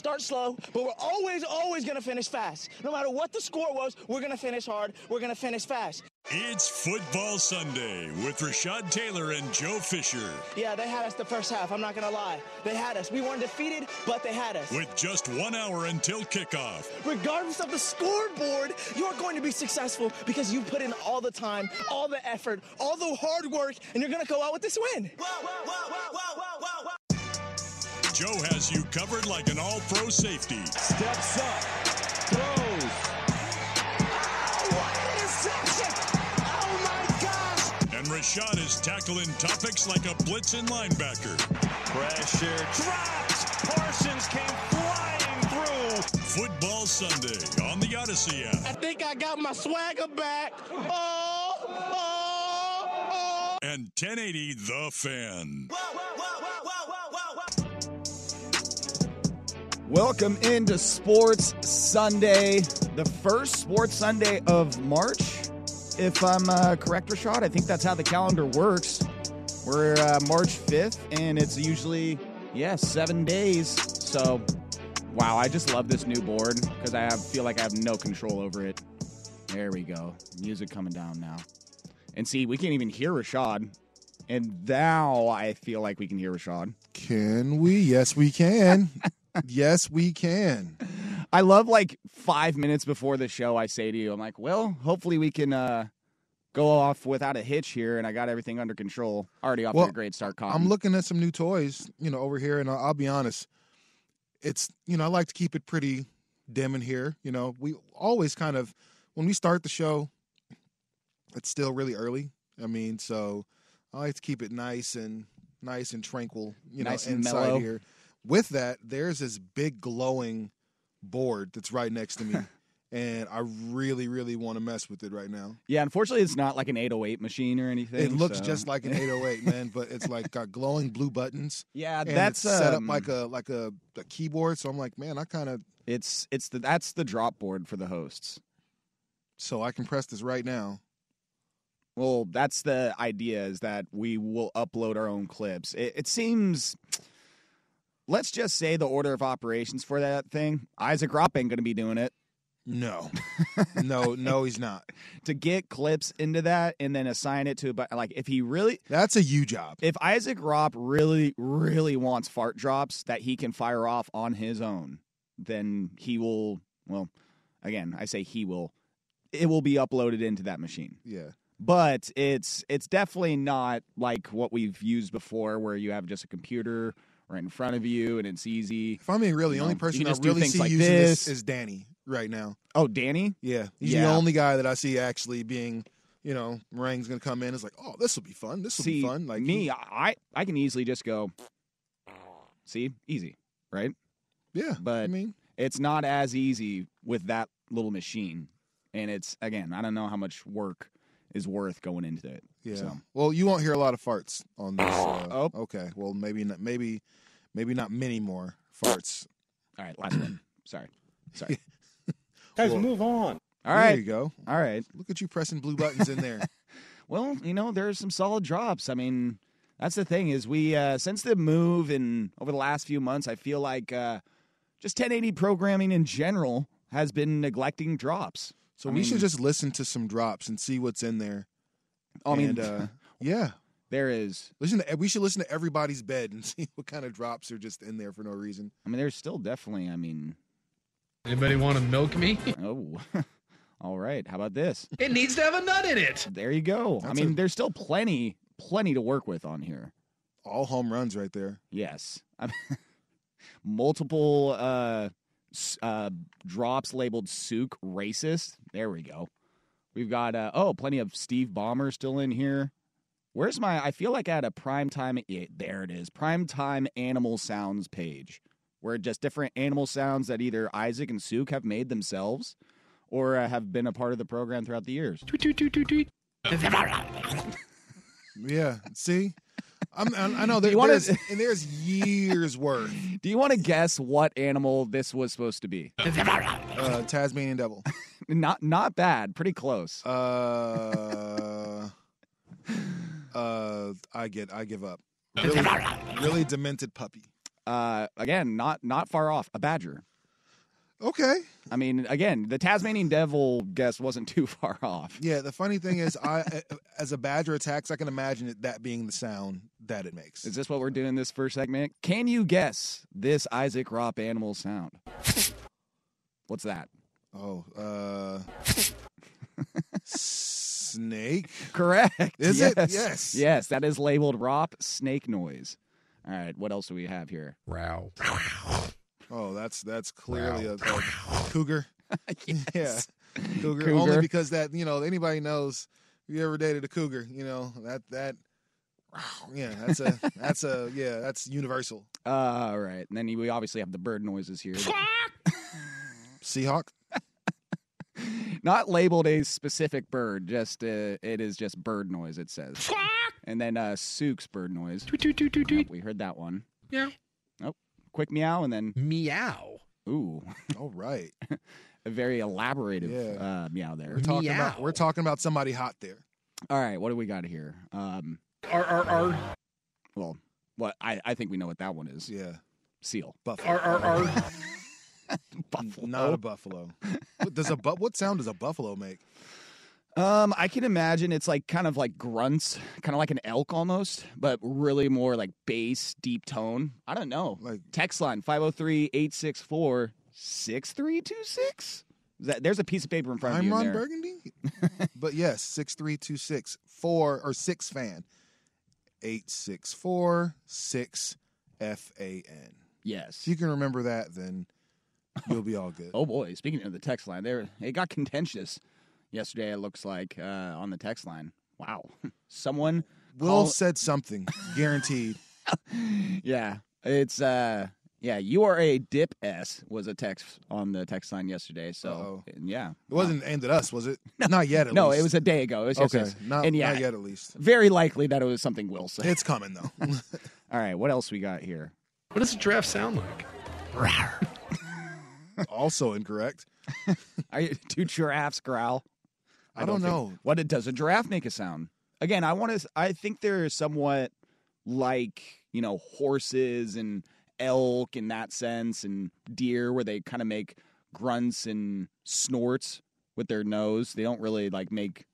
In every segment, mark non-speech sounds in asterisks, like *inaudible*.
Start slow, but we're always, always going to finish fast. No matter what the score was, we're going to finish hard. We're going to finish fast. It's Football Sunday with Rashad Taylor and Joe Fisher. Yeah, they had us the first half. I'm not going to lie. They had us. We weren't defeated, but they had us. With just one hour until kickoff. Regardless of the scoreboard, you're going to be successful because you put in all the time, all the effort, all the hard work, and you're going to go out with this win. Joe has you covered like an all pro safety. Steps up, throws. Oh, what an interception! Oh my gosh! And Rashad is tackling topics like a blitzing linebacker. Pressure drops. Parsons came flying through. Football Sunday on the Odyssey app. I think I got my swagger back. Oh, oh, oh. And 1080 The Fan. Welcome into Sports Sunday, the first Sports Sunday of March. If I'm uh, correct, Rashad, I think that's how the calendar works. We're uh, March 5th, and it's usually, yeah, seven days. So, wow, I just love this new board because I have, feel like I have no control over it. There we go. Music coming down now. And see, we can't even hear Rashad. And now I feel like we can hear Rashad. Can we? Yes, we can. *laughs* yes, we can. *laughs* I love like five minutes before the show, I say to you, I'm like, well, hopefully we can uh, go off without a hitch here, and I got everything under control. Already off Well, to a great start, Cotton. I'm looking at some new toys, you know, over here, and I'll, I'll be honest. It's you know I like to keep it pretty dim in here. You know, we always kind of when we start the show, it's still really early. I mean, so I like to keep it nice and nice and tranquil. You Nice know, inside mellow. here. With that, there's this big glowing board that's right next to me, *laughs* and I really, really want to mess with it right now. yeah, unfortunately, it's not like an 808 machine or anything. It looks so- just like an 808, man, but it's like got glowing blue buttons. Yeah, that's it's set up um, like a like a, a keyboard. So I'm like, man, I kind of it's it's the that's the drop board for the hosts. so I can press this right now. Well, that's the idea is that we will upload our own clips. It, it seems. Let's just say the order of operations for that thing. Isaac Ropp ain't going to be doing it. No, *laughs* no, no, he's not. to get clips into that and then assign it to but like if he really That's a you job. if Isaac Ropp really really wants fart drops that he can fire off on his own, then he will well again, I say he will it will be uploaded into that machine. Yeah, But it's it's definitely not like what we've used before where you have just a computer right in front of you and it's easy. if I'm being real, the You only know, person I really see like using this. this. is Danny right now. Oh, Danny? Yeah, he's Yeah. the only guy that I see actually being, you know, Meringue's gonna come in. It's like, oh, this will be fun. This will be fun. Like me, he- I I can easily just go see, easy, right? yeah. but- I mean, it's not as easy with that little machine and it's again i don't know how much work is worth going into it yeah. so. Well, you won't hear a lot of farts on this. Uh, *gasps* Oh. okay. Well, maybe not. Maybe, maybe not many more farts. all right last one sorry sorry *laughs* Guys, Well- move on. All right. there you go. all right Look at you pressing blue buttons in there. *laughs* well you know there's some solid drops i mean that's the thing is we uh since the move and over the last few months i feel like uh just 1080 programming in general has been neglecting drops So I we should just listen to some drops and see what's in there. i mean and, uh, *laughs* yeah, there is listen. To, we should listen to everybody's bed and *laughs* see what kind of drops are just in there for no reason. i mean there's still definitely i mean Anybody want to milk me? *laughs* oh all right how about this It needs to have a nut in it. There you go. I mean, a- there's still plenty, plenty to work with on here. All home runs right there. Yes. I mean, multiple uh, s- uh, drops labeled Sook racist. There we go. We've got, uh, oh, plenty of Steve Ballmer still in here. Where's my, I feel like I had a primetime, yeah, there it is, primetime animal sounds page where just different animal sounds that either Isaac and Sook have made themselves or uh, have been a part of the program throughout the years. Tweet, tweet, tweet, tweet, tweet. *laughs* Yeah. See, I'm, I I know there, wanna- there's *laughs* and there's years worth. Do you want to guess what animal this was supposed to be? *laughs* Uh, Tasmanian devil. *laughs* not not bad, pretty close. Uh, uh, I get. I give up. Really, really demented puppy. Uh, again, not not far off. A badger. Okay. I mean, again, the Tasmanian devil guess wasn't too far off. Yeah. The funny thing is, I as a badger attacks, I can imagine it, that being the sound that it makes. Is this what we're doing this first segment? Can you guess this Isaac Ropp animal sound? *laughs* What's that? Oh, uh, *laughs* snake. Correct. Is yes. it? Yes. Yes, that is labeled Ropp snake noise. All right, what else do we have here? Row. Oh, that's that's clearly a, a cougar. *laughs* Yes. Yeah, cougar. Cougar. Only because that you know anybody knows if you ever dated a cougar, you know that that. Yeah, that's a that's a yeah that's universal. Uh, *laughs* all right, and then we obviously have the bird noises here. Seahawk. *laughs* Not labeled a specific bird, just uh, it is just bird noise. It says, and then uh, Sook's bird noise. Tweet, tweet, tweet, tweet, tweet. We heard that one. Meow. Quick meow, and then Meow. ooh, All right, *laughs* a very elaborative Yeah. uh, meow there. we're talking Meow. about we're talking about somebody hot there. All right, what do we got here? Um, R, R, R, well, what I, I think we know what that one is. Yeah, Seal. buffalo. R, R, R. Buffalo. Not a buffalo. What does a bu- what sound does a buffalo make? Um, I can imagine it's like kind of like grunts, kind of like an elk almost, but really more like bass, deep tone. I don't know. Like Text line 503-864-6326. Is that there's a piece of paper in front of me? I'm you in Ron there. Burgundy. but yes, six three two six four or six fan. Eight six four six F A N. Yes. If you can remember that, then you'll be all good. *laughs* Oh boy, speaking of the text line, there it got contentious yesterday. It looks like uh, on the text line. Wow, *laughs* someone. Will said something, guaranteed. *laughs* yeah, it's uh, yeah. You are a dip s was a text on the text line yesterday. So Uh-oh. yeah, It wasn't aimed at us, was it? *laughs* Not yet. At no, least. it was a day ago. It was okay. yesterday. Not, and yeah, not yet, at least. very likely that it was something Will said. It's coming though. *laughs* All right, what else we got here? What does a giraffe sound like? *laughs* also incorrect. Are you, do giraffes growl? I don't think- know. What it does a giraffe make a sound? Again, I want to. I think they're somewhat like you know horses and elk in that sense, and deer where they kind of make grunts and snorts with their nose. They don't really like make.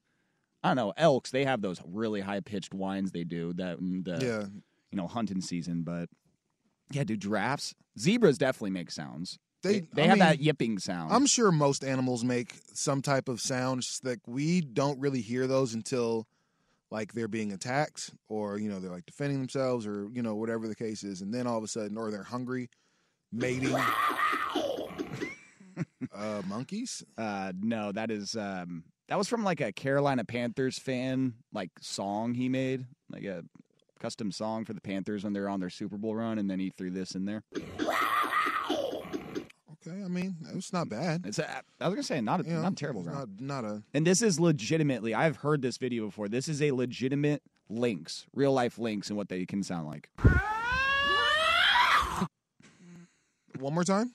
I don't know elks. They have those really high pitched whines they do that in the Yeah. you know hunting season, but yeah, do giraffes? Zebras definitely make sounds. They, They, they have mean, that yipping sound. I'm sure most animals make some type of sound. Just like we don't really hear those until like they're being attacked or you know they're like defending themselves or you know whatever the case is, and then all of a sudden or they're hungry, mating. *laughs* uh, monkeys. Uh, no, that is um, that was from like a Carolina Panthers fan like song he made, like a custom song for the Panthers when they're on their Super Bowl run, and then he threw this in there. I mean it's not bad. It's a, I was gonna say not a, You know, not a terrible ground. Not, not a. And this is legitimately, I've heard this video before. This is a legitimate lynx, real life lynx, and what they can sound like. One more time.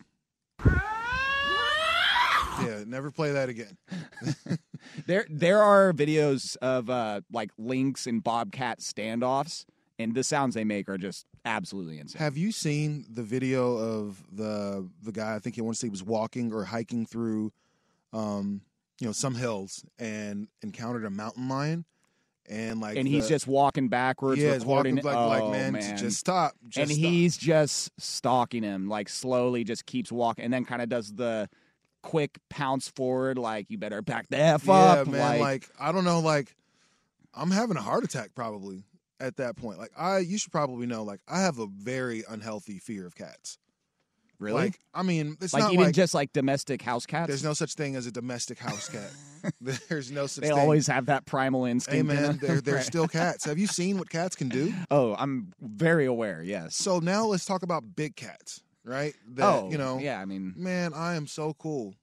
Yeah, never play that again. *laughs* There, there are videos of uh, like lynx and bobcat standoffs, and the sounds they make are just absolutely insane. Have you seen the video of the the guy? I think he wants to say he was walking or hiking through, um, you know, some hills and encountered a mountain lion, and like, and he's just walking backwards, yeah, he's walking like, oh, like man, man. just stop. Just and stop. he's just stalking him, like slowly, just keeps walking, and then kind of does the quick pounce forward, like you better back the f yeah, up. man. Like, I don't know, like I'm having a heart attack probably at that point. Like I, you should probably know. Like I have a very unhealthy fear of cats. Really? Like I mean, it's like not even like just like domestic house cats. there's no such thing as a domestic house cat. *laughs* *laughs* there's no such thing they thing. always have that primal instinct. Hey man, they're they're *laughs* still cats. Have you seen what cats can do? Oh, I'm very aware. Yes. So now let's talk about big cats, right? That, oh, you know, Yeah, I mean, man, I am so cool.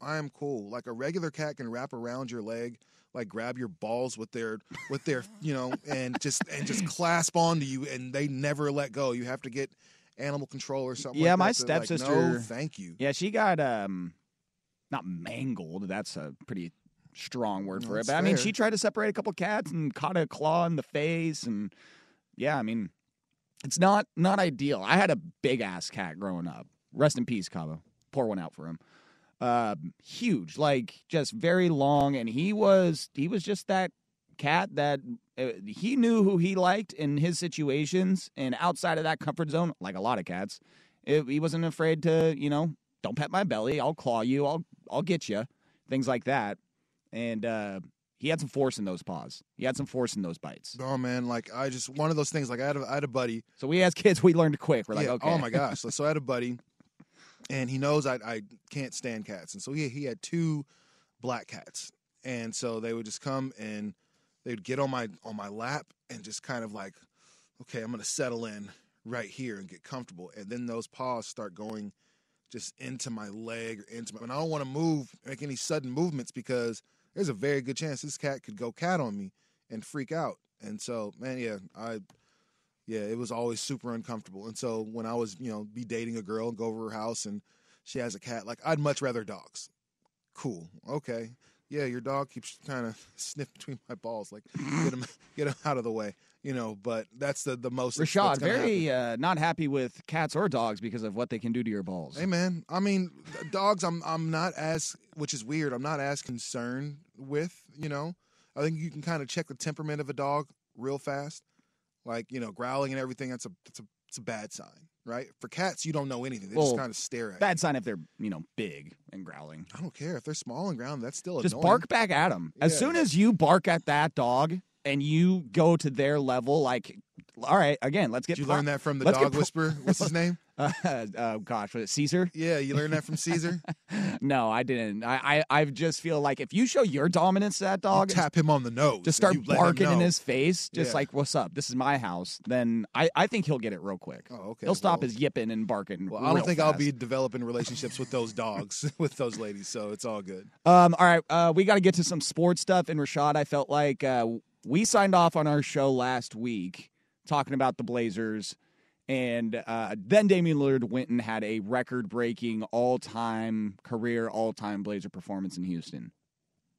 I am cool. Like a regular cat can wrap around your leg, like grab your balls with their with their, *laughs* you know, and just and just clasp onto you, and they never let go. You have to get animal control or something. Yeah, like my that to, like, stepsister- no, thank you. yeah, she got um, not mangled. That's a pretty strong word No, for it. it's But I mean, she tried to separate a couple cats and caught a claw in the face, and yeah, I mean, it's not not ideal. I had a big ass cat growing up. Rest in peace, Cabo. Pour one out for him. Uh, huge, like just very long, and he was he was just that cat that uh, he knew who he liked in his situations, and outside of that comfort zone, like a lot of cats, it, he wasn't afraid to you know don't pet my belly, I'll claw you, I'll I'll get you, things like that, and uh, he had some force in those paws. He had some force in those bites. Oh man, like I just one of those things. Like I had a, I had a buddy. So we as kids, we learned quick. We're like, Yeah, okay, Oh my gosh! So, so I had a buddy, and he knows I I can't stand cats, and so he he had two black cats, and so they would just come and they'd get on my on my lap and just kind of like, okay, I'm gonna settle in right here and get comfortable, and then those paws start going just into my leg or into my, and I don't want to move, make any sudden movements because there's a very good chance this cat could go cat on me and freak out, and so man, yeah, I yeah, it was always super uncomfortable. And so when I was, you know, be dating a girl and go over her house and she has a cat, like I'd much rather dogs. Cool. Okay. Yeah, your dog keeps *laughs* kind of sniff between my balls. Like get him, *laughs* get him out of the way. You know, but that's the the most. Rashad, very uh, not happy with cats or dogs because of what they can do to your balls. Hey man, I mean, dogs. I'm I'm not as, which is weird. I'm not as concerned with. You know, I think you can kind of check the temperament of a dog real fast. Like you know, growling and everything. That's a that's a it's a bad sign, right? For cats, you don't know anything. They Well, just kind of stare at. you. Bad sign if they're you know big and growling. I don't care if they're small and ground. That's still Just annoying. bark back at them. As Yeah. soon as you bark at that dog and you go to their level, like, all right, again, let's get. Did you pro- learn that from the dog pro- whisperer? What's his name? *laughs* Uh, uh, gosh, was it Cesar? Yeah, you learned that from Cesar. *laughs* No, I didn't. I, I I just feel like if you show your dominance to that You dog, tap him on the nose. just start and you let him barking in his face, just Yeah. like "What's up? This is my house." Then I, I think he'll get it real quick. Oh, okay. He'll stop well- his yipping and barking. Well, I don't think I'll be developing relationships with those dogs, *laughs* with those ladies, so it's all good. Um, all right, uh, we got to get to some sports stuff. And Rashad, I felt like uh, we signed off on our show last week talking about the Blazers, and uh, then Damian Lillard went and had a record-breaking, all-time career, all-time Blazer performance in Houston,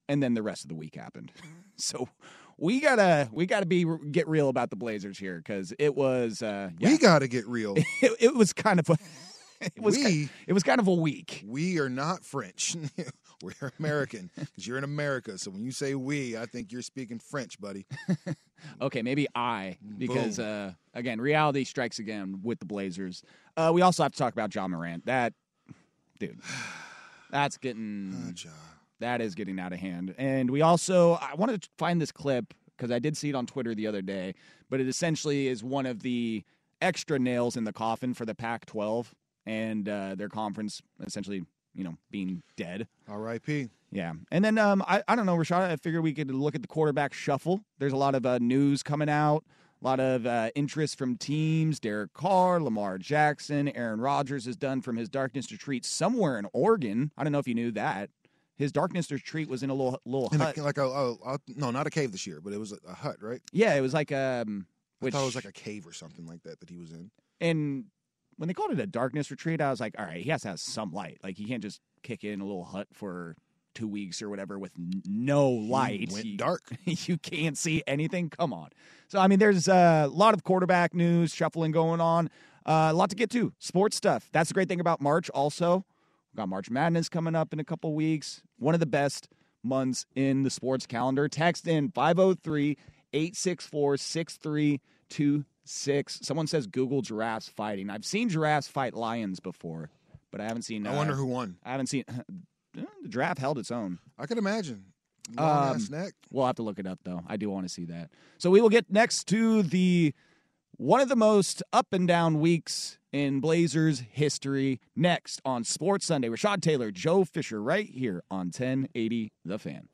and then the rest of the week happened. *laughs* so we gotta we gotta be get real about the Blazers here because it was uh, yeah, We got to get real. *laughs* it, it was kind of a, *laughs* it was We- ki- it was kind of a week. we are not French. We're *laughs* American because you're in America. So when you say we, I think you're speaking French, buddy. *laughs* Okay, maybe I, because uh, again, reality strikes again with the Blazers. Uh, we also have to talk about Ja Morant. That dude, that's getting Ah, Ja. that is getting out of hand. And we also I wanted to find this clip because I did see it on Twitter the other day, but it essentially is one of the extra nails in the coffin for the Pac-12 and uh, their conference essentially, you know, being dead. R.I.P. Yeah. And then um, I, I don't know, Rashad, I figured we could look at the quarterback shuffle. There's a lot of uh, news coming out, a lot of uh, interest from teams. Derek Carr, Lamar Jackson, Aaron Rodgers has done from his darkness retreat somewhere in Oregon. I don't know if you knew that. His darkness retreat was in a little little In a, hut. like a, a, a no, not a cave this year, but it was a, a hut, right? yeah, it was like um I which thought it was like a cave or something like that that he was in. and when they called it a darkness retreat, I was like, all right, he has to have some light. Like he can't just kick in a little hut for two weeks or whatever with no light. went You- dark. *laughs* you can't see anything. Come on. So I mean, there's a lot of quarterback news, shuffling going on. Uh, a lot to get to. Sports stuff. That's the great thing about March. Also, We've got March Madness coming up in a couple weeks. One of the best months in the sports calendar. Text in 503 864 6326. Someone says Google giraffes fighting. I've seen giraffes fight lions before, but I haven't seen. I uh, wonder who won. I haven't seen. *laughs* The giraffe held its own. I can imagine. Long Um, ass neck. We'll have to look it up though. I do want to see that. So we will get next to the one of the most up and down weeks in Blazers history next on Sports Sunday. Rashad Taylor, Joe Fisher, right here on 1080 The Fan.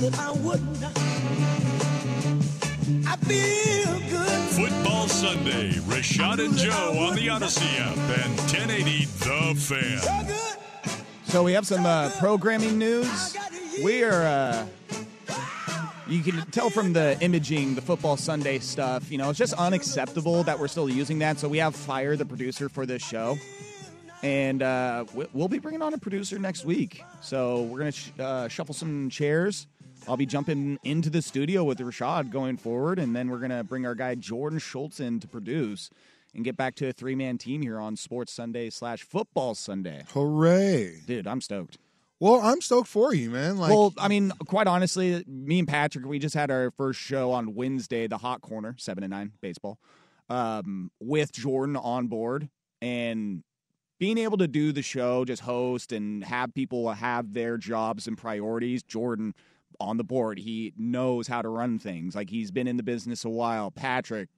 That I wouldn't. I feel good. Football Sunday, Rashad and Joe on the Odyssey app and 1080 The Fan. Good. So we have some uh, programming news. We are. Uh, you can tell from the imaging, the football Sunday stuff. You know, it's just unacceptable that we're still using that. So we have Fire, the producer for this show, and uh, we- we'll be bringing on a producer next week. So we're gonna sh- uh, shuffle some chairs. I'll be jumping into the studio with Rashad going forward, and then we're gonna bring our guy Jordan Schultz in to produce and get back to a three man team here on Sports Sunday slash Football Sunday. Hooray! Dude, I'm stoked. Well, I'm stoked for you, man. Like, well, I mean, quite honestly, me and Patrick, we just had our first show on Wednesday, the Hot Corner, seven and nine baseball, um, with Jordan on board, and being able to do the show, just host and have people have their jobs and priorities. Jordan on the board, he knows how to run things. Like he's been in the business a while. Patrick,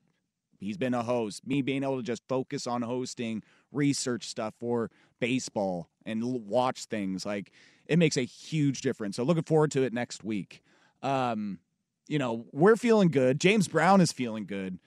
he's been a host. Me being able to just focus on hosting research stuff for baseball and watch things like it makes a huge difference. So looking forward to it next week. Um, you know, we're feeling good. James Brown is feeling good.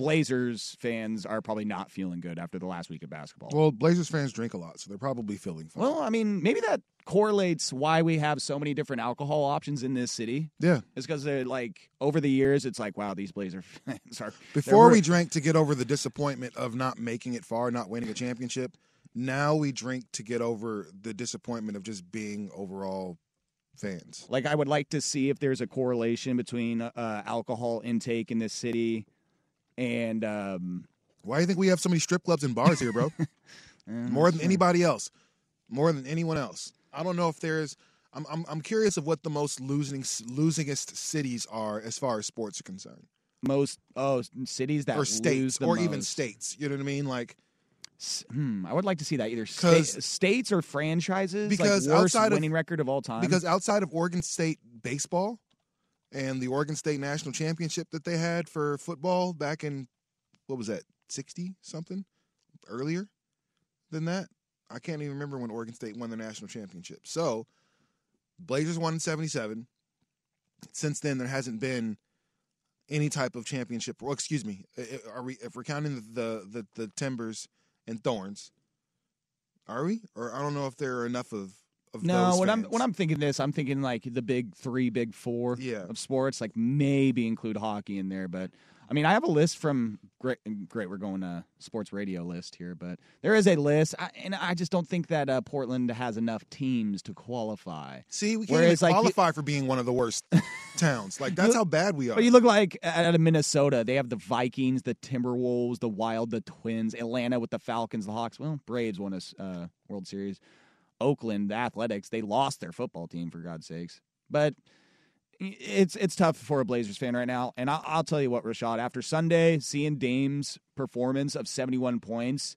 Blazers fans are probably not feeling good after the last week of basketball. well, Blazers fans drink a lot, so they're probably feeling fine. Well, I mean, maybe that correlates why we have so many different alcohol options in this city. yeah. It's because they're like over the years, it's like, wow, these Blazer *laughs* fans are. Before we drank to get over the disappointment of not making it far, not winning a championship. Now we drink to get over the disappointment of just being overall fans. like, I would like to see if there's a correlation between uh, alcohol intake in this city and um, Why do you think we have so many strip clubs and bars here, bro? *laughs* More than anybody else. More than anyone else. I don't know if there's. I'm, I'm, I'm curious of what the most losing losingest cities are as far as sports are concerned, most oh cities that or lose states, or even states. You know what I mean? Like S- Hmm, I would like to see that either sta- states or franchises. Because like worst outside of- winning record of all time. because outside of Oregon State baseball and the Oregon State national championship that they had for football back in what was that sixty something earlier than that. I can't even remember when Oregon State won the national championship. So Blazers won in seventy seven. Since then, there hasn't been any type of championship. Well, excuse me. Are we if we're counting the the, the, the Timbers and Thorns? Are we? Or I don't know if there are enough of. Of no, when I'm when I'm thinking this, I'm thinking like the big three, big four Yeah. of sports. Like maybe include hockey in there, but I mean, I have a list from great. Great, we're going to sports radio list here, but there is a list, I, and I just don't think that uh, Portland has enough teams to qualify. See, we can't Whereas, even like, you- qualify for being one of the worst towns. Like that's how bad we are. But you look like out of Minnesota, they have the Vikings, the Timberwolves, the Wild, the Twins, Atlanta with the Falcons, the Hawks. Well, Braves won a uh, World Series. Oakland, Athletics, they lost their football team for God's sakes. But it's it's tough for a Blazers fan right now. And I'll, I'll tell you what, Rashad. After Sunday, seeing Dame's performance of seventy-one points,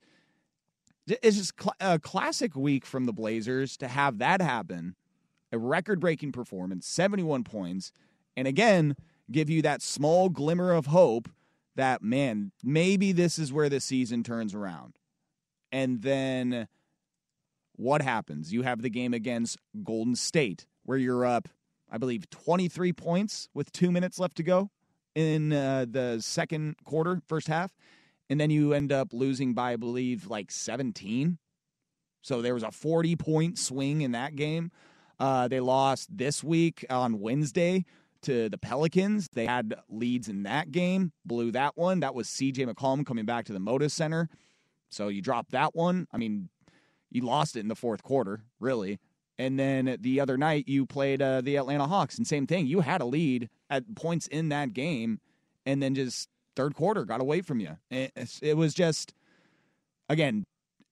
it's just cl- a classic week from the Blazers to have that happen. A record-breaking performance, seventy-one points, and again give you that small glimmer of hope that man maybe this is where the season turns around and then what happens you have the game against golden state where you're up i believe 23 points with two minutes left to go in uh, the second quarter first half and then you end up losing by i believe like 17 so there was a 40 point swing in that game uh, they lost this week on wednesday to the Pelicans. They had leads in that game, blew that one. That was CJ McCollum coming back to the Moda Center. So you drop that one. I mean, you lost it in the fourth quarter, really. And then the other night you played uh, the Atlanta Hawks, and same thing. You had a lead at points in that game, and then just third quarter got away from you. It, it was just, again,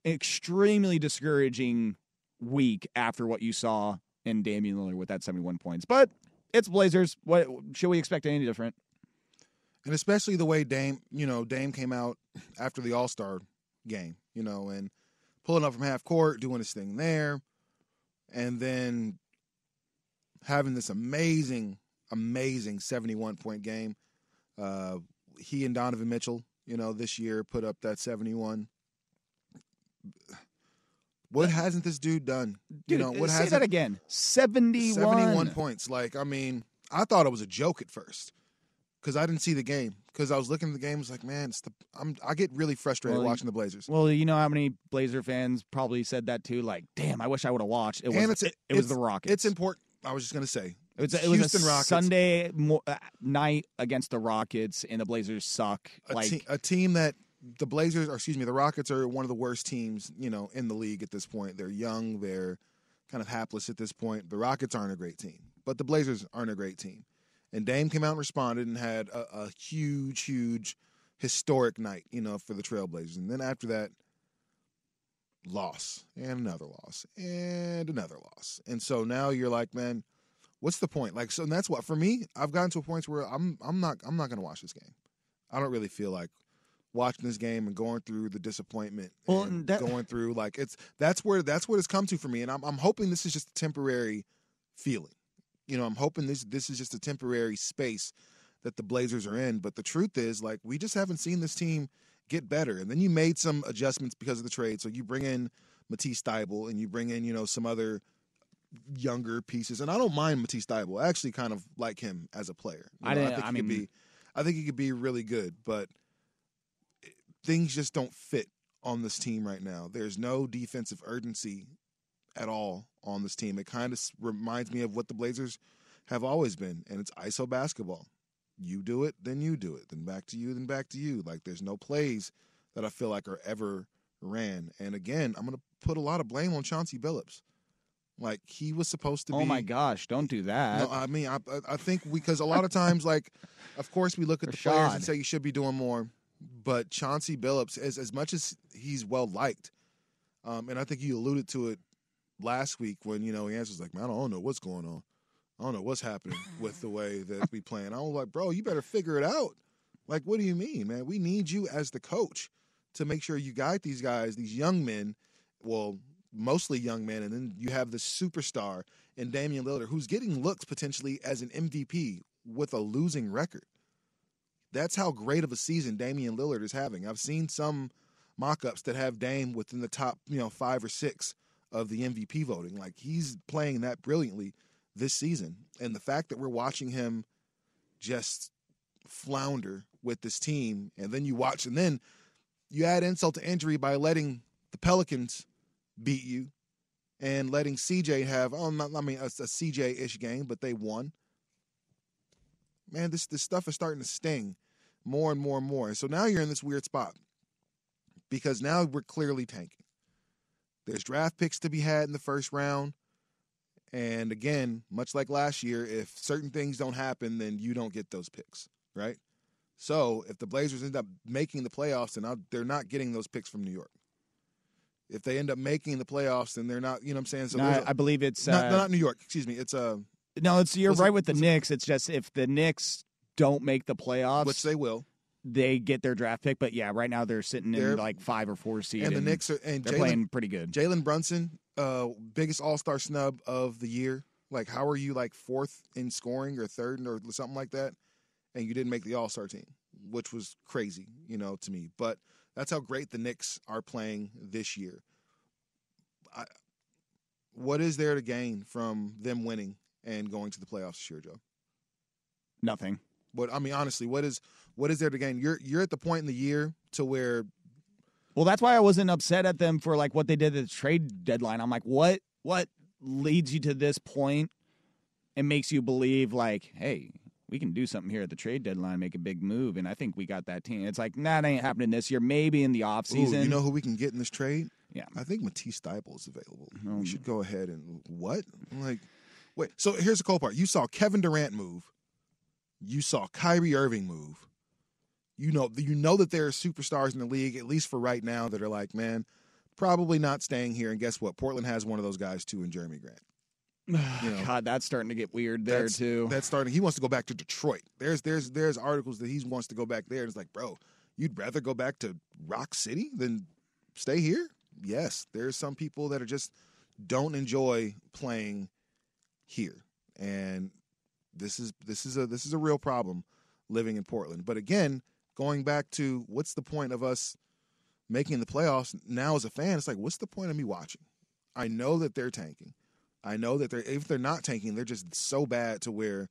extremely discouraging week after what you saw in Damian Lillard with that 71 points. But it's Blazers. What should we expect any different? and especially the way Dame, you know, Dame came out after the All Star game, you know, and pulling up from half court, doing his thing there, and then having this amazing, amazing 71 point game. Uh, he and Donovan Mitchell, you know, this year put up that 71. What hasn't this dude done? Dude, you know, what say hasn't that again. 71. 71 points. Like, I mean, I thought it was a joke at first because I didn't see the game. Because I was looking at the game, I was like, man, it's the I'm I get really frustrated Well, watching the Blazers. Well, you know how many Blazer fans probably said that too. Like, damn, I wish I would have watched. It was. and it's it, it was the Rockets. It's important. I was just gonna say It was, it was Houston a Rockets. Sunday mo- uh, night against the Rockets, and the Blazers suck. a, like, te- a team that the Blazers, or excuse me, the Rockets are one of the worst teams, you know, in the league at this point. They're young, they're kind of hapless at this point. The Rockets aren't a great team, but the Blazers aren't a great team. And Dame came out and responded and had a, a huge, huge, historic night, you know, for the Trailblazers. And then after that, loss and another loss and another loss. And so now you're like, man, what's the point? Like, so and that's what for me. I've gotten to a point where I'm I'm not I'm not going to watch this game. I don't really feel like watching this game and going through the disappointment Well, and and that- going through like it's that's where that's what it's come to for me and I'm I'm hoping this is just a temporary feeling. You know, I'm hoping this this is just a temporary space that the Blazers are in, but the truth is like we just haven't seen this team get better. And then you made some adjustments because of the trade. So you bring in Matisse Thybulle and you bring in, you know, some other younger pieces. And I don't mind Matisse Thybulle. I actually kind of like him as a player. You I know, think I he could be I think he could be really good, but things just don't fit on this team right now. There's no defensive urgency at all on this team. It kind of reminds me of what the Blazers have always been, and it's ISO basketball. You do it, then you do it, then back to you, then back to you. Like there's no plays that I feel like are ever ran. And again, I'm going to put a lot of blame on Chauncey Billups. Like he was supposed to be. oh my gosh, don't do that. No, I mean, I, I think because a lot of times, like, of course, we look at the players and say you should be doing more. But Chauncey Billups, as as much as he's well liked, um, and I think you alluded to it last week when you know he answers like, "Man, I don't know what's going on. I don't know what's happening with the way *laughs* that we playing." I was like, "Bro, you better figure it out. Like, what do you mean, man? We need you as the coach to make sure you guide these guys, these young men. Well, mostly young men, and then you have the superstar in Damian Lillard, who's getting looks potentially as an MVP with a losing record. That's how great of a season Damian Lillard is having. I've seen some mock-ups that have Dame within the top, you know, five or six of the MVP voting. Like he's playing that brilliantly this season, and the fact that we're watching him just flounder with this team, and then you watch, and then you add insult to injury by letting the Pelicans beat you and letting CJ have oh not, I mean a, a CJ ish game, but they won. Man, this this stuff is starting to sting more and more and more. So now you're in this weird spot because now we're clearly tanking. There's draft picks to be had in the first round. And again, much like last year, if certain things don't happen, then you don't get those picks, right? So if the Blazers end up making the playoffs, then they're not getting those picks from New York. If they end up making the playoffs, then they're not. You know what I'm saying? So No, I, a- I believe it's not, uh, not New York. Excuse me. It's uh, no, it's you're was it- right with the was it- Knicks. It's just if the Knicks don't make the playoffs, which they will. They get their draft pick. But yeah, right now they're sitting They're- in like five or four seed, And the Knicks are and they're Jalen playing pretty good. Jalen Brunson, uh, biggest All Star snub of the year. Like, how are you like fourth in scoring or third or something like that, and you didn't make the All Star team, which was crazy, you know, to me. But that's how great the Knicks are playing this year. I, what is there to gain from them winning and going to the playoffs this year, Joe? Nothing. But I mean, honestly, what is what is there to gain? You're you're at the point in the year to where Well, that's why I wasn't upset at them for like what they did at the trade deadline. I'm like, what what leads you to this point and makes you believe like, hey, we can do something here at the trade deadline, make a big move, and I think we got that team. It's like, nah, that ain't happening this year. Maybe in the off Ooh, season. you know who we can get in this trade? Yeah. I think Matisse Thybulle is available. We um, should go ahead and what? I'm like, wait. So here's the cool part. You saw Kevin Durant move. You saw Kyrie Irving move. You know, you know that there are superstars in the league, at least for right now, that are like, man, probably not staying here. And guess what? Portland has one of those guys too in Jerami Grant. *sighs* You know, God, that's starting to get weird there that's, too. That's starting. He wants to go back to Detroit. There's there's there's articles that he wants to go back there. And it's like, bro, you'd rather go back to Rock City than stay here? yes, there's some people that are just don't enjoy playing here, and this is this is a this is a real problem living in Portland. But again, going back to what's the point of us making the playoffs now as a fan? It's like what's the point of me watching? I know that they're tanking. I know that they're if they're not tanking, they're just so bad to where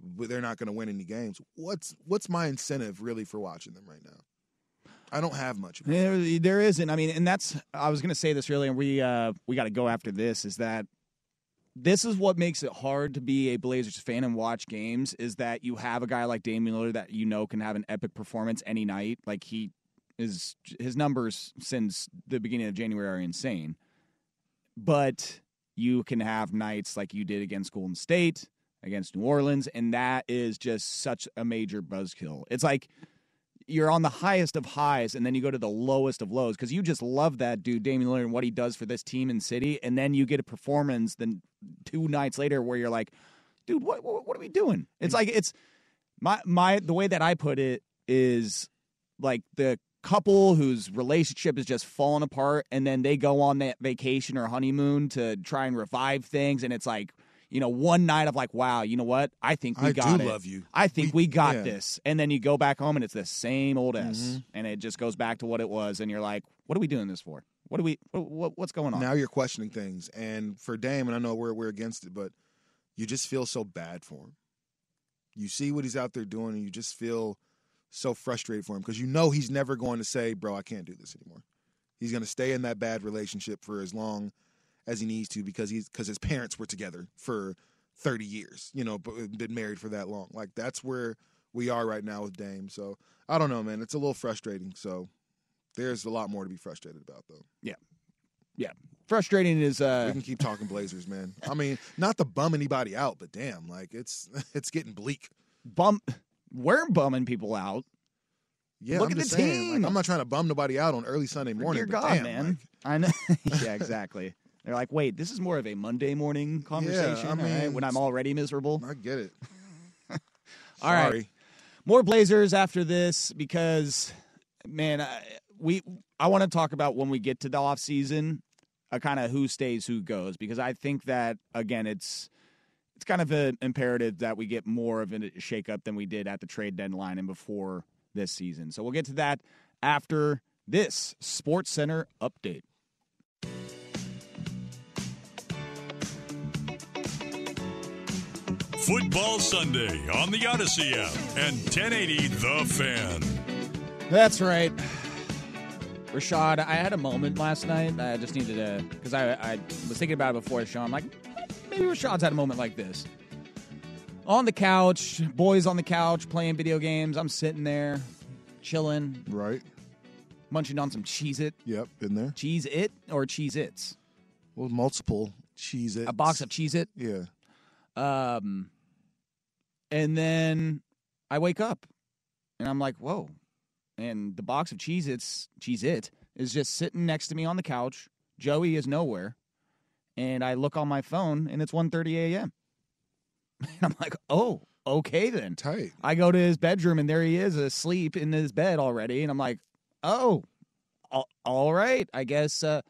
they're not going to win any games. What's what's my incentive really for watching them right now? I don't have much. There, there isn't. I mean, and that's I was going to say this earlier, and we uh, we got to go after this. Is that this is what makes it hard to be a Blazers fan and watch games? Is that you have a guy like Damian Lillard that you know can have an epic performance any night. Like he is, his numbers since the beginning of January are insane. But you can have nights like you did against Golden State, against New Orleans, and that is just such a major buzzkill. It's like you're on the highest of highs and then you go to the lowest of lows because you just love that dude Damian Lillard and what he does for this team and city, and then you get a performance then two nights later where you're like, dude, what what, what are we doing? It's mm. like it's my my the way that I put it is like the couple whose relationship is just falling apart and then they go on that vacation or honeymoon to try and revive things and it's like you know one night of like wow you know what i think we I got do it love you. i think We- we, got yeah. this and then you go back home and it's the same old s Mm-hmm. and it just goes back to what it was and you're like what are we doing this for what are we what, what, what's going on Now you're questioning things, and for Dame, and I know we're we're against it, but you just feel so bad for him. You see what he's out there doing, and you just feel so frustrated for him because you know he's never going to say, "Bro, I can't do this anymore." He's going to stay in that bad relationship for as long as he needs to because he's because his parents were together for 30 years, you know, but been married for that long. Like that's where we are right now with Dame. So I don't know, man. It's a little frustrating. So there's a lot more to be frustrated about, though. yeah yeah. frustrating is uh We uh can keep talking Blazers, man. I *laughs* mean, not to bum anybody out, but damn, like it's *laughs* it's getting bleak. bum we're bumming people out Yeah, Look I'm at the saying, like, team. I'm not trying to bum nobody out on early Sunday morning. Dear but God, damn, man. like, I know. *laughs* yeah, exactly. They're like, wait, this is more of a Monday morning conversation I all right, mean, when I'm already miserable. I get it. *laughs* All right. More Blazers after this because, man, I, we I want to talk about when we get to the off season, uh, kind of who stays, who goes, because I think that again, it's it's kind of an imperative that we get more of a shakeup than we did at the trade deadline and before this season. So we'll get to that after this Sports Center update. Football Sunday on the Odyssey app and 1080 The Fan. That's right. Rashad, I had a moment last night. I just needed to, because I, I was thinking about it before the show. I'm like, maybe Rashad's had a moment like this. On the couch, boys on the couch playing video games. I'm sitting there, chilling, Right. munching on some Cheez It. Yep. Been there. Cheez It or Cheez Its? Well, multiple cheese it. A box of Cheez It. Yeah. Um, and then I wake up and I'm like, whoa. And the box of Cheez Its, Cheez It, is just sitting next to me on the couch. Joey is nowhere. And I look on my phone and it's 1.30 a.m. *laughs* And I'm like, oh, okay then. Tight. I go to his bedroom and there he is asleep in his bed already. And I'm like, oh, all, all right. I guess, uh,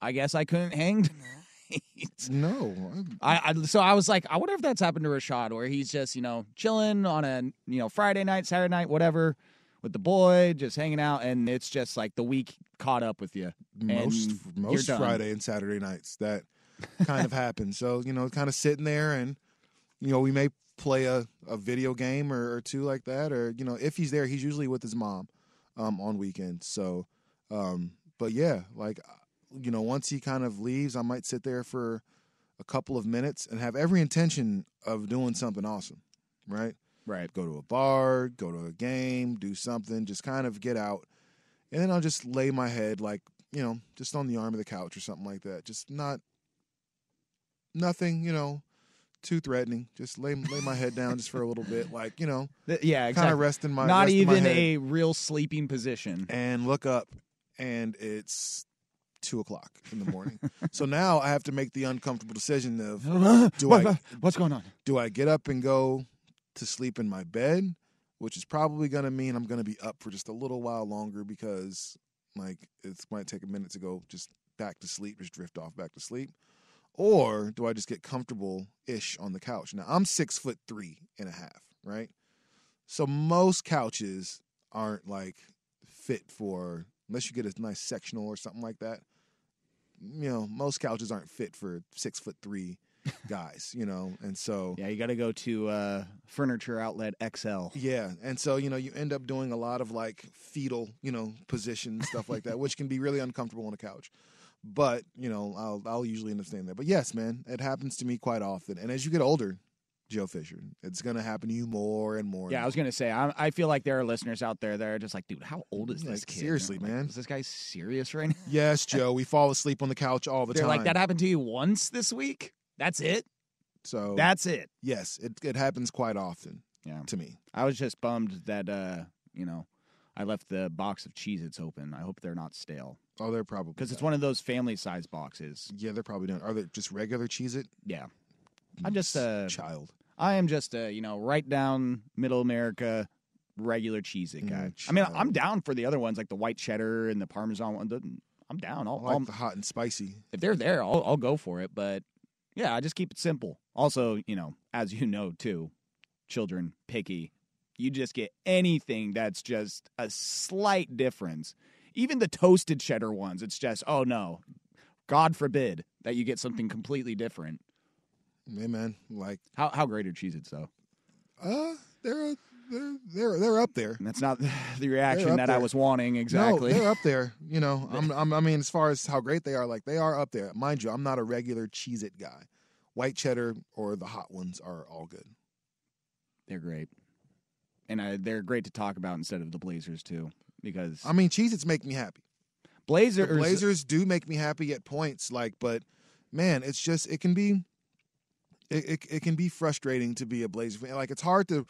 I guess I couldn't hang *laughs* tonight. *laughs* No. I, I so I was like, I wonder if that's happened to Rashad, where he's just you know chilling on a you know Friday night, Saturday night, whatever, with the boy, just hanging out, and it's just like the week caught up with you. most most. Friday and Saturday nights that kind of *laughs* happens. So you know, kind of sitting there, and you know, we may play a, a video game or, or two like that, or you know, if he's there, he's usually with his mom um, on weekends. So, um, but yeah, like you know, once he kind of leaves, I might sit there for a couple of minutes and have every intention of doing something awesome, right? Right. Go to a bar, go to a game, do something, just kind of get out. And then I'll just lay my head like, you know, just on the arm of the couch or something like that. Just not nothing, you know, too threatening. Just lay lay my head down just for a little bit, like, you know, Yeah, kind of rest in my Not rest in my even a real sleeping position. and look up and it's two o'clock in the morning. *laughs* so now I have to make the uncomfortable decision of *laughs* do What- I what's going on? do I get up and go to sleep in my bed, which is probably going to mean I'm going to be up for just a little while longer because like it might take a minute to go just back to sleep, just drift off back to sleep, or do I just get comfortable ish on the couch? Now I'm six foot three and a half, right? So most couches aren't like fit for unless you get a nice sectional or something like that. You know, most couches aren't fit for six foot three *laughs* guys. You know, and so Yeah, you got to go to uh, Furniture Outlet XL. yeah, and so you know you end up doing a lot of like fetal, you know, positions stuff like that, which can be really uncomfortable on a couch. But you know, I'll I'll usually understand that. But yes, man, it happens to me quite often. And as you get older, Joe Fisher, it's gonna happen to you more and more. Yeah, I was gonna say, I, I feel like there are listeners out there that are just like, dude, how old is Like, this kid? seriously, Like, man. is this guy serious right now? *laughs* Yes, *laughs* Joe, we fall asleep on the couch all the They're time. like, that happened to you once this week. That's it. So That's it. yes, it it happens quite often Yeah. to me. I was just bummed that uh, you know, I left the box of Cheez-Its open. I hope they're not stale Oh, they're probably because it's one of those family size boxes. Yeah, they're probably done. Are they just regular Cheez It? Yeah. I'm just a child. I am just a you know right down middle America regular Cheez It guy. Mm, I mean. I'm down for the other ones like the white cheddar and the parmesan one. The- I'm down. I'll, I like I'll- the hot and spicy. if they're there, I'll, I'll go for it. But yeah, I just keep it simple. Also, you know, as you know too, children picky. You just get anything that's just a slight difference. Even the toasted cheddar ones, it's just oh no, God forbid that you get something completely different. Hey man, like How how great are Cheez-Its though? uh, they're they're they're they're up there. And that's not the reaction up that I was wanting exactly. No, they're up there. You know, *laughs* I'm, I'm, I mean, as far as how great they are, like they are up there. Mind you, I'm not a regular Cheez It guy. White cheddar or the hot ones are all good. they're great, and I, they're great to talk about instead of the Blazers too, because I mean, Cheez Its make me happy. Blazers The Blazers do make me happy at points, like, but man, it's just it can be, it, it, it can be frustrating to be a Blazer fan. Like, it's hard to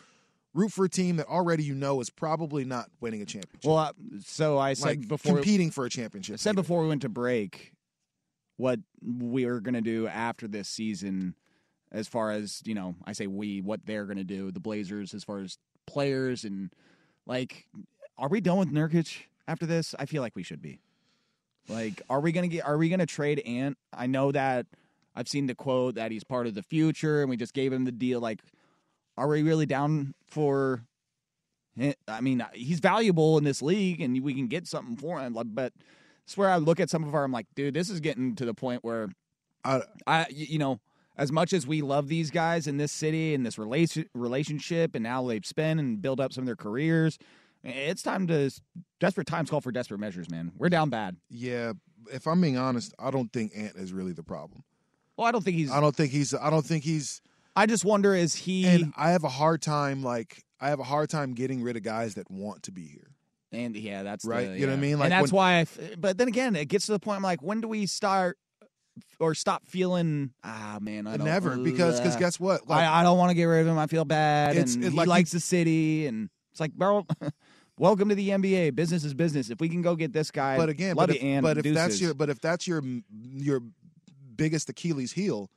root for a team that already you know is probably not winning a championship. Well, uh, so I said like before competing for a championship. I said even. before we went to break what we are going to do after this season as far as, you know, I say we, what they're going to do, the Blazers as far as players and like are we done with Nurkic after this? I feel like we should be. Like are we going to get are we going to trade Ant? I know that I've seen the quote that he's part of the future and we just gave him the deal like are we really down for I mean, he's valuable in this league, and we can get something for him. But it's where I look at some of our, I'm like, dude, this is getting to the point where I, you know, as much as we love these guys in this city and this relation relationship, and now they've spent and built up some of their careers, it's time to desperate times call for desperate measures, man. We're down bad. yeah, if I'm being honest, I don't think Ant is really the problem. Well, I don't think he's. I don't think he's. I don't think he's. I just wonder is he And I have a hard time, like, I have a hard time getting rid of guys that want to be here. And yeah, that's Right, the- you know what I mean? Like and that's when- why. I f- but then again, it gets to the point. I'm like, when do we start or stop feeling? Ah, man, I don't, Never, because because uh, guess what? Like, I, I don't want to get rid of him. I feel bad, It's- and it- he like likes the city, and it's like, bro, *laughs* welcome to the NBA. Business is business. If we can go get this guy, but again, but if, but if that's your but if that's your your biggest Achilles heel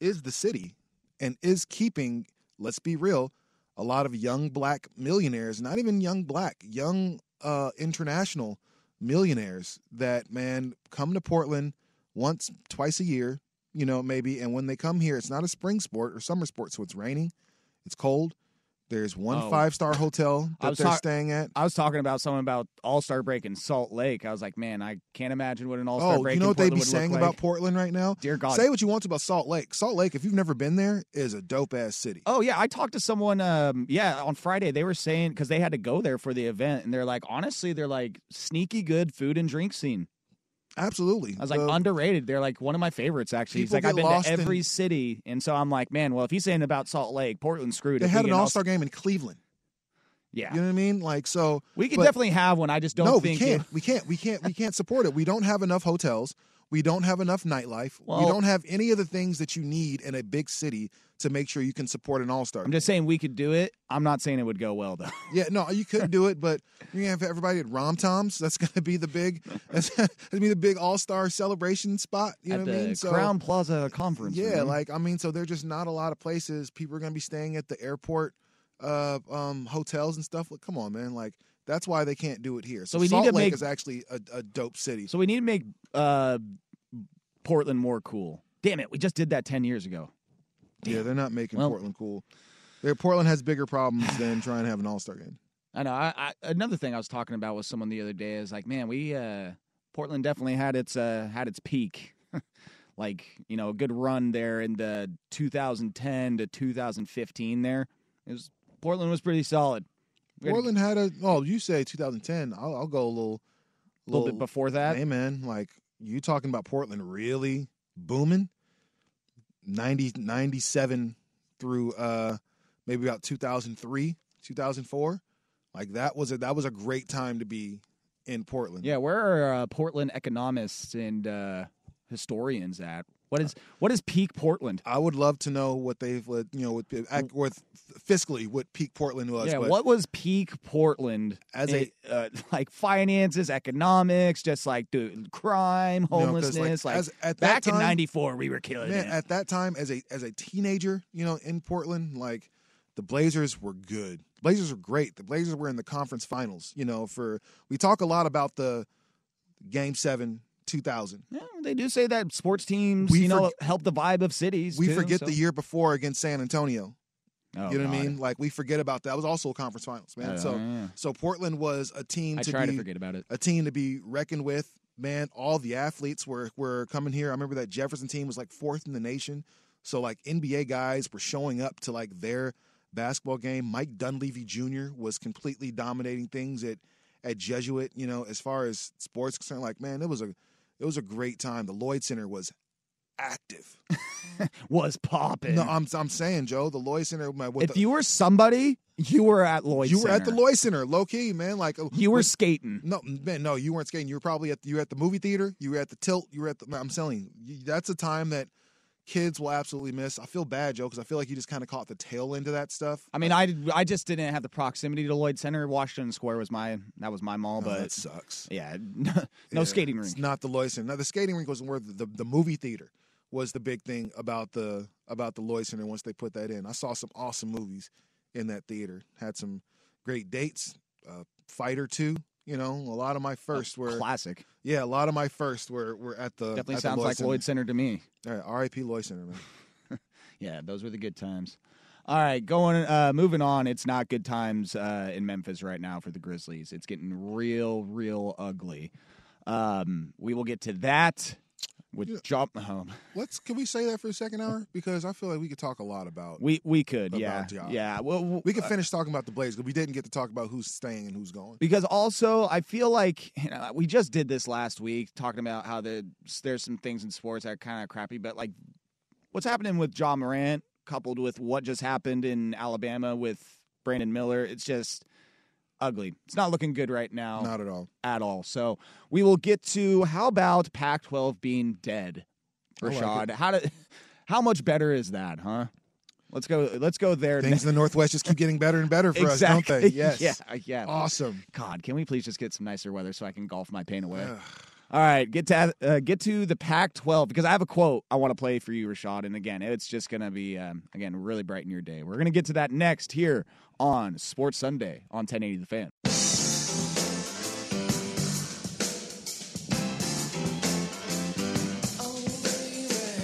is the city and is keeping let's be real a lot of young black millionaires not even young black young uh international millionaires that man come to Portland once twice a year you know maybe and when they come here it's not a spring sport or summer sport so it's raining it's cold there's one Oh. five star hotel I that was they're talk- staying at I was talking about someone about All Star Break in Salt Lake. I was like, man, I can't imagine what an All Star Oh, Break. you know in what they'd be would look saying like. about Portland right now? Dear God. Say what you want about Salt Lake. Salt Lake, if you've never been there, is a dope ass city. Oh yeah, I talked to someone. Um, yeah, on Friday they were saying because they had to go there for the event, and they're like, honestly, they're like sneaky good food and drink scene. Absolutely. I was like The- underrated. They're like one of my favorites actually. He's like I've been to every in- city, and so I'm like, man, well, if he's saying about Salt Lake, Portland screwed. It. They had an All Star game in Cleveland. Yeah, You know what I mean? Like so. we can but- definitely have one. I just don't no, think we can't. We can't. We can't. We can't support it. We don't have enough hotels. We don't have enough nightlife. we don't have any of the things that you need in a big city to make sure you can support an All Star. I'm just saying we could do it. I'm not saying it would go well though. *laughs* Yeah, no, you could do it, but *laughs* you're have everybody at Rontoms. That's gonna be the big. *laughs* That's gonna be the big All Star celebration spot. You At know the what I mean? So Crowne Plaza conference. Yeah, room. like I mean, so there's just not a lot of places. People are gonna be staying at the airport, uh, um, hotels and stuff. Like, come on, man. Like that's why they can't do it here. So, So we need Salt to Lake make- is actually a, a dope city. So we need to make uh, Portland more cool. Damn it, we just did that 10 years ago. Yeah, they're not making Well- Portland cool. They're, Portland has bigger problems than trying to have an All Star game. *sighs* I know. I, I, another thing I was talking about with someone the other day is like, man, we uh, Portland definitely had its uh, had its peak, *laughs* like you know, a good run there in the 2010 to 2015. There, it was Portland was pretty solid. Portland had a oh, you say 2010. I'll, I'll go a little, little bit before that. Hey man, like you talking about Portland really booming? 90, 97 through uh maybe about 2003, 2004. Like that was a that was a great time to be in Portland. Yeah, where are uh, Portland economists and uh, historians at? What is what is peak Portland? I would love to know what they've you know with with fiscally what peak Portland was. yeah, what was peak Portland As a- uh, like finances, economics, just like dude, crime, know, 'cause, like, homelessness. Like, as- at back in '94, we were killing man it. at that time as a as a teenager you know in portland like the blazers were good blazers were great the blazers were in the conference finals you know for we talk a lot about the game 7 2000 Yeah, they do say that sports teams, We you know, forg- help the vibe of cities. we too, forget so- the year before against san antonio Oh, you know what i mean like we forget about that that was also a conference finals man Oh, so yeah. so portland was a team I to try be to forget about it. a team to be reckoned with. Man, all the athletes were were coming here. I remember that Jefferson team was like fourth in the nation. So like NBA guys were showing up to like their basketball game. Mike Dunleavy Jr. was completely dominating things at at Jesuit. You know, as far as sports concerned, like man, it was a it was a great time. The Lloyd Center was active. *laughs* Was popping. No, I'm I'm saying Joe, the Lloyd Center. My, if the, you were somebody, you were at Lloyd. Center. You were at the Lloyd Center, low key, man. Like uh, You were with- skating. No, man, no, you weren't skating. You were probably at you were at the movie theater. You were at the tilt. You were at the. I'm telling you, that's a time that kids will absolutely miss. I feel bad, Joe, because I feel like you just kind of caught the tail end of that stuff. I mean, I did, I just didn't have the proximity to Lloyd Center. Washington Square was my that was my mall, Oh, but that sucks. yeah, *laughs* no Yeah, skating It's rink. not the Lloyd Center. Now the skating rink was where the, the the movie theater was the big thing about the about the Lloyd Center. Once they put that in, I saw some awesome movies in that theater. Had some great dates. Uh, Fighter Two. You know, a lot of my first were Classic. yeah, a lot of my first were were at the Definitely at the sounds Lloyd like Center. Lloyd Center to me. All right, R.I.P. Lloyd Center, man. *laughs* Yeah, those were the good times. All right, going uh moving on. It's not good times uh in Memphis right now for the Grizzlies. It's getting real real ugly. Um we will get to that with Yeah. job um, Let's can we say that for a second hour because I feel like we could talk a lot about. we we could, About yeah. Yeah. Well, we could finish talking about the Blaze but we didn't get to talk about who's staying and who's going. because also I feel like you know, we just did this last week talking about how the there's some things in sports that are kind of crappy, but like what's happening with Ja Morant coupled with what just happened in Alabama with Brandon Miller, it's just ugly. It's not looking good right now Not at all. at all. So we will get to how about Pac-12 being dead, I like Rashad? how do, *laughs* how much better is that, huh? Let's go. Let's go there. Things in the Northwest just keep getting better and better for us, don't they? *laughs* Yes. Yeah. Yeah. Awesome. God, can we please just get some nicer weather so I can golf my pain away? All right, get to uh, get to the Pac-12 because I have a quote I want to play for you, Rashad. And again, it's just gonna be um, again really brighten your day. We're gonna get to that next here on Sports Sunday on 1080 The Fan.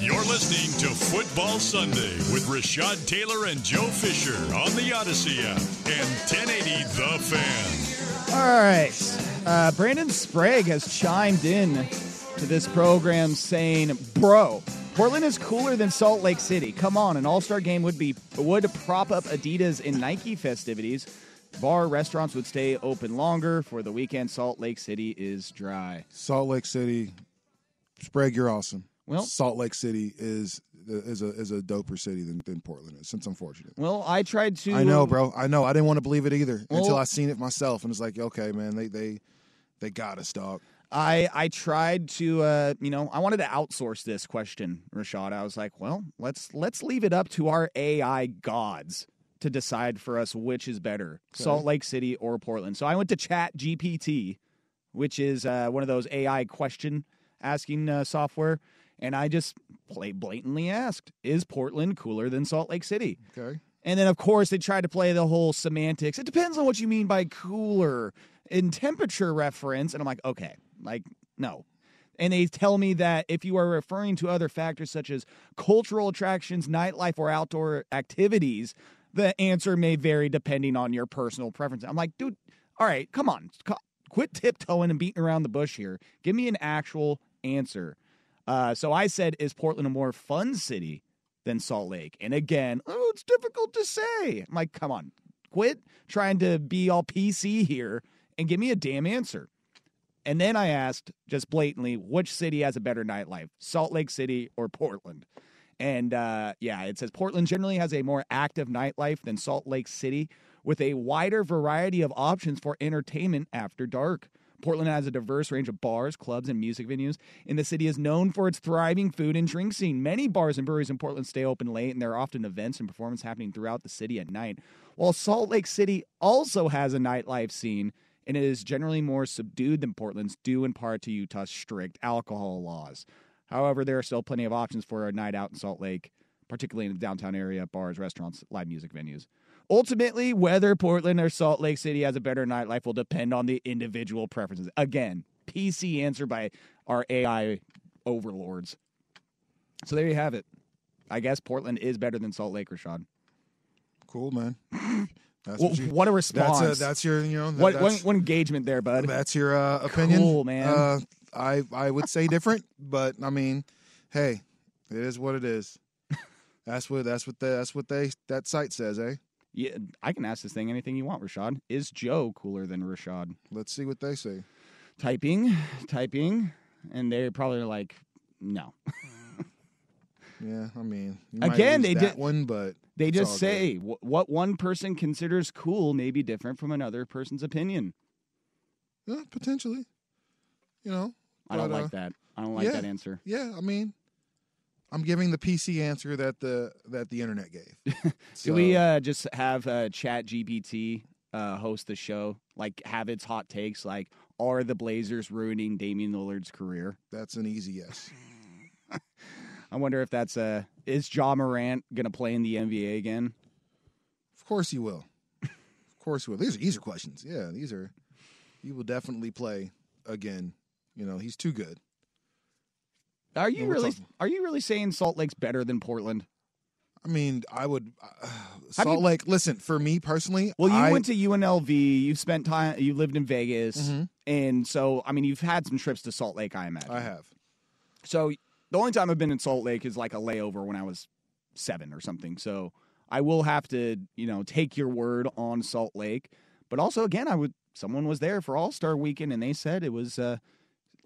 You're listening to Football Sunday with Rashad Taylor and Joe Fisher on the Audacy app and 1080 The Fan. All right. Uh, Brandon Sprague has chimed in to this program saying, "Bro, Portland is cooler than Salt Lake City. Come on, an All Star game would be would prop up Adidas and Nike festivities. Bar restaurants would stay open longer. For the weekend, Salt Lake City is dry. Salt Lake City, Sprague, you're awesome. Well- Salt Lake City is is a is a doper city than, than Portland is. Since unfortunate. Well, I tried to. I know, bro. I know. I didn't want to believe it either until I seen it myself, and it's like, okay, man, they they they got us, dog. I I tried to uh you know I wanted to outsource this question, Rashad. I was like, well, let's let's leave it up to our AI gods to decide for us which is better, Salt Lake City or Portland. So I went to Chat GPT, which is uh, one of those AI question asking uh, software, and I just play blatantly asked, is Portland cooler than Salt Lake City? Okay. And then, of course, they tried to play the whole semantics. It depends on what you mean by cooler in temperature reference. And I'm like, okay, like, no. And they tell me that if you are referring to other factors such as cultural attractions, nightlife, or outdoor activities, the answer may vary depending on your personal preference. I'm like, dude, all right, come on. Quit tiptoeing and beating around the bush here. Give me an actual answer. Uh, so I said, is Portland a more fun city than Salt Lake? And again, oh, it's difficult to say. I'm like, come on, quit trying to be all PC here and give me a damn answer. And then I asked just blatantly, which city has a better nightlife, Salt Lake City or Portland? And uh, yeah, it says Portland generally has a more active nightlife than Salt Lake City, with a wider variety of options for entertainment after dark. Portland has a diverse range of bars, clubs, and music venues, and the city is known for its thriving food and drink scene. Many bars and breweries in Portland stay open late, and there are often events and performances happening throughout the city at night. While Salt Lake City also has a nightlife scene, and it is generally more subdued than Portland's, due in part to Utah's strict alcohol laws. However, there are still plenty of options for a night out in Salt Lake, particularly in the downtown area, bars, restaurants, live music venues. Ultimately, whether Portland or Salt Lake City has a better nightlife will depend on the individual preferences. Again, PC answer by our AI overlords. So there you have it. I guess Portland is better than Salt Lake, Rashad. Cool, man. *laughs* That's Well, what, you, what a response. That's, a, that's your, you know, that- what, that's, what, what engagement there, bud? that's your uh, opinion. Cool, man. Uh, I I would say different, but I mean, hey, it is what it is. *laughs* That's what that's what the, that's what they that site says, eh? Yeah, I can ask this thing anything you want, Rashad. Is Joe cooler than Rashad? Let's see what they say. Typing, typing, and they're probably like, no. *laughs* Yeah, I mean, you Again, they did- one, but They just say wh- what one person considers cool may be different from another person's opinion. yeah, potentially. You know, I don't but, uh, like that. I don't like yeah. that answer. Yeah, I mean, I'm giving the PC answer that the that the internet gave. *laughs* Do we uh, just have uh, Chat GPT uh, host the show? Like, have its hot takes? Like, are the Blazers ruining Damian Lillard's career? that's an easy yes. *laughs* I wonder if that's uh, is Ja Morant gonna play in the NBA again? Of course he will. Of course you will. These are easier questions. Yeah, these are. He will definitely play again. You know, he's too good. Are you really? talking- Are you really saying Salt Lake's better than Portland? I mean, I would. Uh, Salt you- Lake. Listen, for me personally, Well, you I, went to UNLV. You've spent time. You lived in Vegas, Mhm. and so I mean, you've had some trips to Salt Lake. I imagine. I have. So the only time I've been in Salt Lake is like a layover when I was seven or something. So I will have to, you know, take your word on Salt Lake. But also, again, I would. Someone was there for All Star Weekend, and they said it was, uh,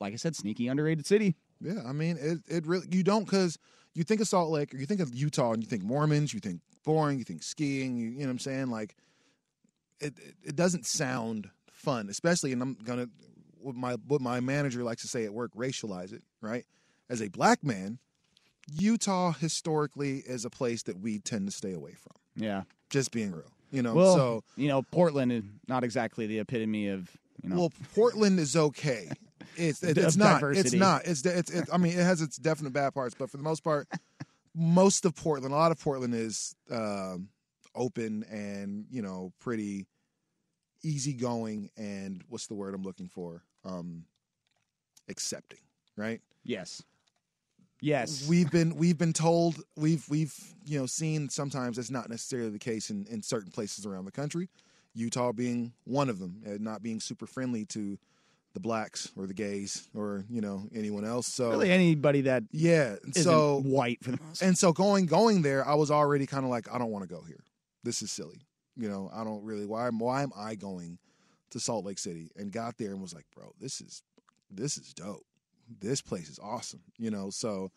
like I said, sneaky underrated city. Yeah, I mean, it, it really you don't because you think of Salt Lake or you think of Utah and you think Mormons, you think boring, you think skiing, you, you know what I'm saying? Like, it, it it doesn't sound fun, especially and I'm gonna what my what my manager likes to say at work, racialize it, right? As a black man, Utah historically is a place that we tend to stay away from. Yeah. Just being real, you know. Well, so you know, Portland is not exactly the epitome of, you know, Well, Portland is okay. It's it, Of it's not. It's not. It's it's. It, I mean, it has its definite bad parts, but for the most part, most of Portland, a lot of Portland is um, open and you know pretty easygoing and what's the word I'm looking for? Um, accepting, right? yes, yes, We've been we've been told we've we've you know seen sometimes that's not necessarily the case in in certain places around the country. Utah being one of them, and not being super friendly to the blacks or the gays or you know anyone else. So really anybody that yeah, so white for the most. and so going going there, I was already kind of like, I don't want to go here. This is silly. You know, I don't really. Why am why am I going to Salt Lake City? And got there and was like, bro, this is this is dope. This place is awesome. You know, so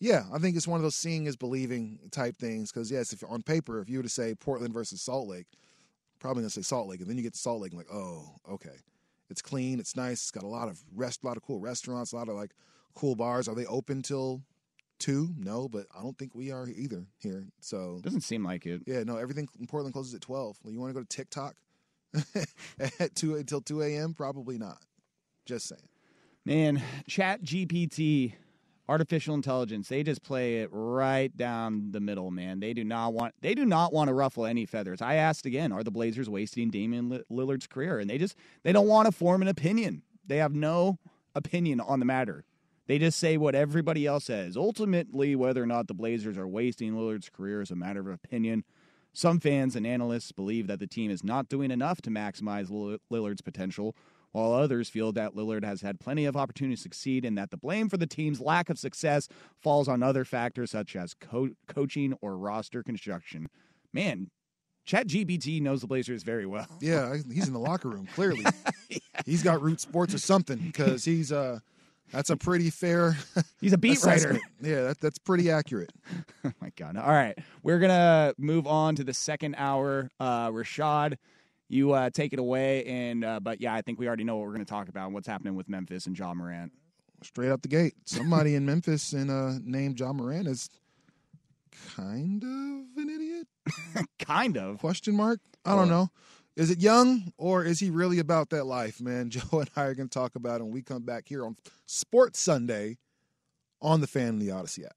yeah, I think it's one of those seeing is believing type things. Because yes, if on paper, if you were to say Portland versus Salt Lake, probably gonna say Salt Lake, and then you get to Salt Lake and like, oh, okay, it's clean, it's nice, it's got a lot of rest, a lot of cool restaurants, a lot of like cool bars. Are they open till two? No, but I don't think we are either here. So Doesn't seem like it. yeah, no, everything in Portland closes at twelve. Well, you want to go to TikTok *laughs* at two until two a.m.? Probably not. Just saying. Man, Chat GPT, artificial intelligence, they just play it right down the middle, man. They do not want they do not want to ruffle any feathers. I asked again, are the Blazers wasting Damian Lillard's career? And they just they don't want to form an opinion. They have no opinion on the matter. They just say what everybody else says. Ultimately, whether or not the Blazers are wasting Lillard's career is a matter of opinion. Some fans and analysts believe that the team is not doing enough to maximize Lillard's potential, while others feel that Lillard has had plenty of opportunity to succeed and that the blame for the team's lack of success falls on other factors such as co- coaching or roster construction. Man, Chat GPT knows the Blazers very well. *laughs* Yeah, he's in the locker room, clearly. *laughs* yeah. He's got root sports or something because he's uh that's a pretty fair. *laughs* He's a beat writer. Yeah, that, that's pretty accurate. oh my god! All right, we're gonna move on to the second hour. Uh, Rashad, you uh, take it away, and uh, but yeah, I think we already know what we're gonna talk about. What's happening with Memphis and Ja Morant? Straight out the gate, somebody in Memphis and uh, named Ja Morant is kind of an idiot. *laughs* kind of question mark. I don't know. Is it young or is he really about that life, man? *laughs* Joe and I are going to talk about it when we come back here on Sports Sunday on the the Audacy app.